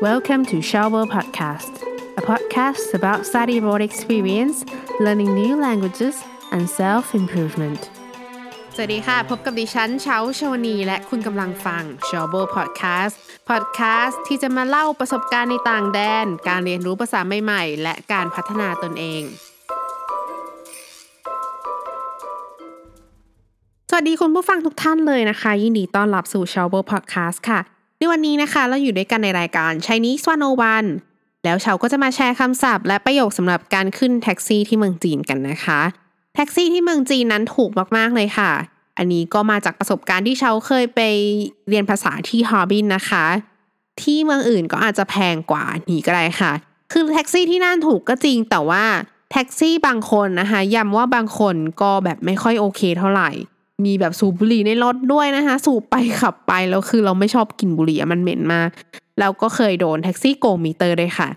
Welcome to Shower Podcast, a podcast about study abroad experience, learning new languages, and self improvement. สวัสดีค่ะ พบกับดิฉันเช้าชวนี และคุณกำลังฟัง s h o w b o Podcast Podcast ที่จะมาเล่าประสบการณ์ในต่างแดน การเรียนรู้ภาษาใหม่ๆ และการพัฒนาตนเองสวัสดีคุณผู้ฟังทุกท่านเลยนะคะ ยินดีต้อนรับสู่ s h o w b o Podcast ค่ะ ในวันนี้นะคะ เราอยู่ด้วยกันในรายการ Chinese 101แล้วเชาก็จะมาแชร์คำศัพท์ และประโยคสำหรับการขึ้นแท็กซี่ที่เมืองจีนกันนะคะ แท็กซี่ที่เมืองจีนนั้นถูกมากๆเลยค่ะ อันนี้ก็มาจากประสบการณ์ที่เชาเคยไปเรียนภาษาที่ฮาร์บินนะคะ ที่เมืองอื่นก็อาจจะแพงกว่านี้ก็ได้ค่ะ คือแท็กซี่ที่นั่นถูกก็จริงแต่ว่าแท็กซี่บางคนนะคะย้ำว่าบางคนก็แบบไม่ค่อยโอเคเท่าไหร่ มีแบบสูบบุหรี่ในรถด้วยนะคะ สูบไปขับไปแล้วคือเราไม่ชอบกลิ่นบุหรี่มันเหม็นมากแล้วก็เคยโดนแท็กซี่โกงมิเตอร์ด้วยค่ะ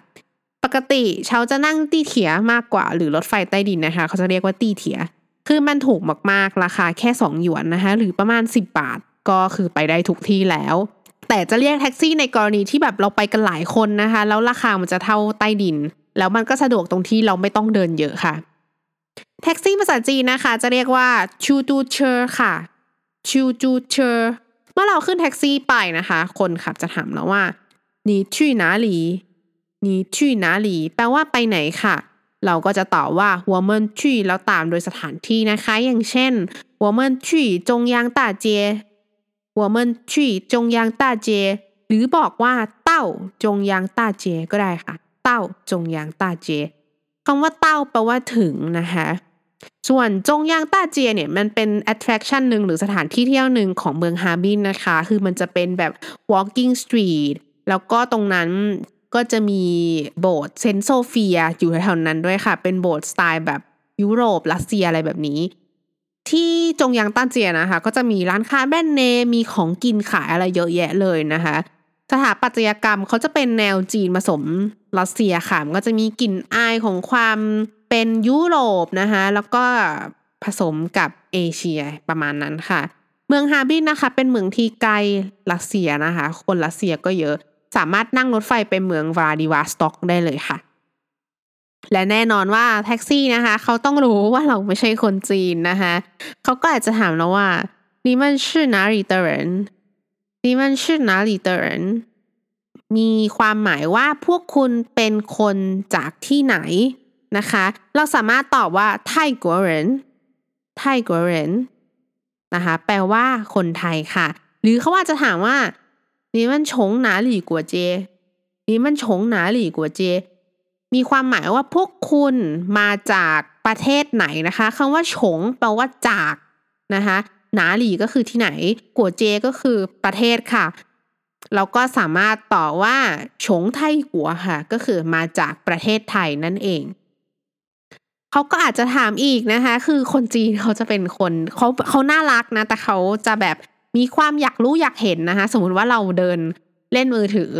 ปกติเชาจะนั่ง 地铁 มากกว่า หรือรถไฟใต้ดินนะคะ เขาจะเรียกว่า 地铁 คือมันถูกมากๆ ราคาแค่ 2 หยวนนะคะ หรือประมาณ 10 บาท ก็คือไปได้ทุกที่แล้ว แต่จะเรียกแท็กซี่ในกรณีที่แบบเราไปกันหลายคนนะคะ แล้วราคามันจะเท่าใต้ดิน แล้วมันก็สะดวกตรงที่เราไม่ต้องเดินเยอะค่ะ แท็กซี่ภาษาจีนนะคะ จะเรียกว่าชูตูเชอร์ค่ะชูจูเชอร์เมื่อเราขึ้นแท็กซี่ไปนะคะ คนขับจะถามเราว่า你去哪里你去哪里แปลว่าไปไหนค่ะ เราก็จะตอบว่า我们去แล้วตามโดยสถานที่นะคะ อย่างเช่น我们去中央大街我们去中央大街หรือบอกว่าเต้าจงยางต้าเจก็ได้ค่ะ เต้าจงยางต้าเจค ำว่าเต้าแปลว่าถึงนะคะส่วน 中央大街 เนี่ยมันเป็น attraction หนึ่งหรือสถานที่เที่ยวหนึ่งของเมืองฮาร์บินนะคะ คือมันจะเป็นแบบ walking street แล้วก็ตรงนั้นก็จะมีโบสถ์เซนต์โซเฟียอยู่แถวนั้นด้วยค่ะ เป็นโบสถ์สไตล์แบบยุโรปรัสเซียอะไรแบบนี้ ที่ 中央大街 นะคะ ก็จะมีร้านค้าแบรนด์เนมมีของกินขายอะไรเยอะแยะเลยนะคะ สถาปัตยกรรมเขาจะเป็นแนวจีนผสมรัสเซียค่ะ มันก็จะมีกลิ่นอายของความเป็นยุโรปนะคะแล้วก็ผสมกับเอเชียประมาณนั้นค่ะ เมืองฮาบินนะคะ เป็นเมืองที่ไกลรัสเซียนะคะ คนรัสเซียก็เยอะ สามารถนั่งรถไฟไปเมืองวลาดิวาสต็อกได้เลยค่ะ และแน่นอนว่าแท็กซี่นะคะ เขาต้องรู้ว่าเราไม่ใช่คนจีนนะคะ เขาก็อาจจะถามเราว่านี่มันชื่อนาริเตอร์ 你们是哪里的人มีความหมายว่าพวกคุณเป็นคนจากที่ไหนนะคะ เราสามารถตอบว่าไทกัวเหรินไทกัวเหรินนะคะ แปลว่าคนไทยค่ะ หรือเขาว่าจะถามว่า你们从哪里国街你们从哪里国街มีความหมายว่าพวกคุณมาจากประเทศไหนนะคะคำว่าฉงแปลว่าจากนะคะห นาหลีก็คือที่ไหนกัวเจก็คือประเทศค่ะเราก็สามารถตอบว่าฉงไทกัวค่ะ ก็คือมาจากประเทศไทยนั่นเองเขาก็อาจจะถามอีกนะคะ คือคนจีนเขาจะเป็นคนเขาเขาน่ารักนะ แต่เขาจะแบบมีความอยากรู้อยากเห็นนะคะ สมมุติว่าเราเดินเล่นมือถือ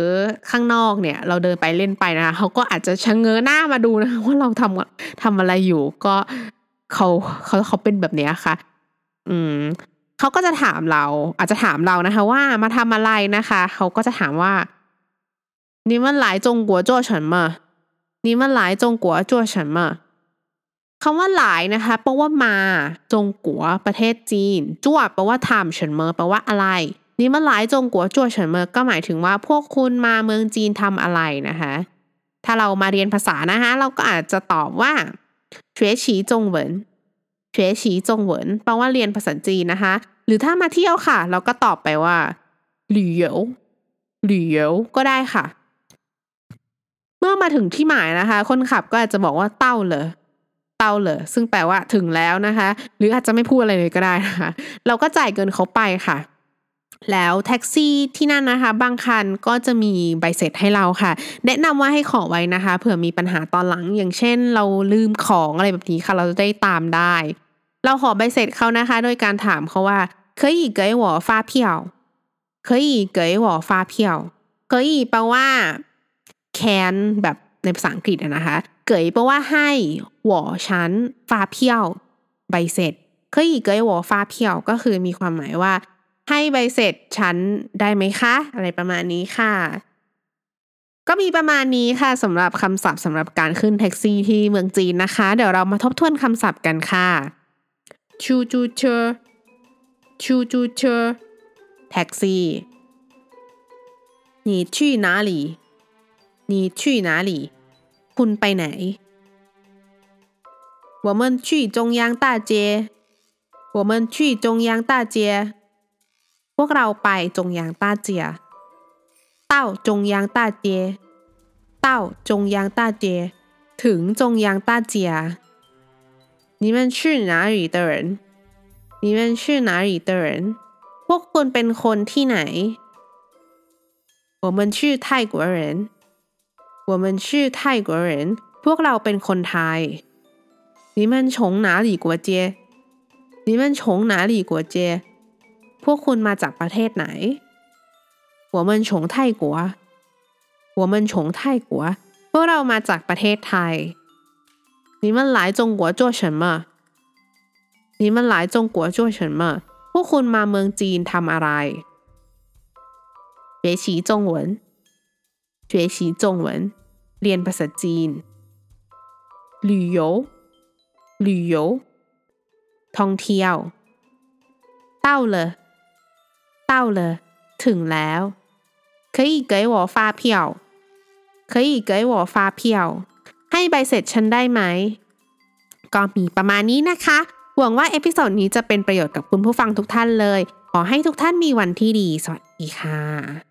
ข้างนอกเนี่ย เราเดินไปเล่นไปนะคะเขาก็อาจจะชะเง้อหน้ามาดูนะว่าเราทำทำอะไรอยู่ ก็เขาเขาเขาเป็นแบบนี้ค่ะ อืมเขาก็จะถามเรา อาจจะถามเรานะคะ ว่ามาทำอะไรนะคะเขาก็จะถามว่า你们来中国做什么你们来中国做什么คำว่าหลายนะคะแปลว่ามา จงกัวประเทศจีนจ้วแปลว่าทำเฉินเมอแปลว่าอะไร นี่มันหลายจงกัวจ้วเฉินเมอก็หมายถึงว่าพวกคุณมาเมืองจีนทำอะไรนะคะ ถ้าเรามาเรียนภาษานะคะ เราก็อาจจะตอบว่า学习中文 学习中文แปลว่าเรียนภาษาจีนนะคะ หรือถ้ามาเที่ยวค่ะ เราก็ตอบไปว่า旅游旅游ก็ได้ค่ะ เมื่อมาถึงที่หมายนะคะ คนขับก็อาจจะบอกว่าเต้าเลยเตาเลยซึ่งแปลว่าถึงแล้วนะคะ หรืออาจจะไม่พูดอะไรเลยก็ได้นะคะ เราก็จ่ายเงินเขาไปค่ะ แล้วแท็กซี่ที่นั่นนะคะ บางคันก็จะมีใบเสร็จให้เราค่ะ แนะนำว่าให้ขอไว้นะคะ เผื่อมีปัญหาตอนหลัง อย่างเช่น เราลืมของอะไรแบบนี้ค่ะ เราจะได้ตามได้ เราขอใบเสร็จเขานะคะ โดยการถามเขาว่าเคยเกยหัวฟ้าเพียวเคยเกยหัวฟ้าเพียวเคยแปลว่าแคนแบบในภาษาอังกฤษนะคะเกยแปลว่าให้หัวฉันฟ้าเพียวใบเสร็จ 可以给我发票 ก็คือมีความหมายว่า ให้ใบเสร็จฉันได้ไหมคะ อะไรประมาณนี้ค่ะ ก็มีประมาณนี้ค่ะสำหรับคำศัพท์สำหรับการขึ้นแท็กซี่ที่เมืองจีนนะคะ เดี๋ยวเรามาทบทวนคำศัพท์กันค่ะชูจูเชอร์ชูจูเชอร์แท็กซี่你去哪里你去哪里คุณไปไหน我们去中央大街我们去中央大街พ วกเราไปจงยางต้าเจีย到中央大街到中央大街ถึงจงยางต้าเจีย你们是哪里的人你们是哪里的人พวกคุณเป็นคนที่ไหน我们是泰国人我们是泰国人พวกเราเป็นคนไทย你们从哪里国街你们从哪里国街 พวกคุณมาจากประเทศไหน我们从泰国我们从泰国พวกเรามาจากประเทศไทย你们来中国做什么你们来中国做什么พวกคุณมาเมืองจีนทำอะไร学习中文学习中文เรียนภาษาจีน旅游旅游ท่องเที่ยว到了 到了ถึงแล้ว可以给我发票可以给我发票ให้ใบเสร็จฉันได้ไหม ก็มีประมาณนี้นะคะ หวังว่าเอพิโซดนี้จะเป็นประโยชน์กับคุณผู้ฟังทุกท่านเลย ขอให้ทุกท่านมีวันที่ดี สวัสดีค่ะ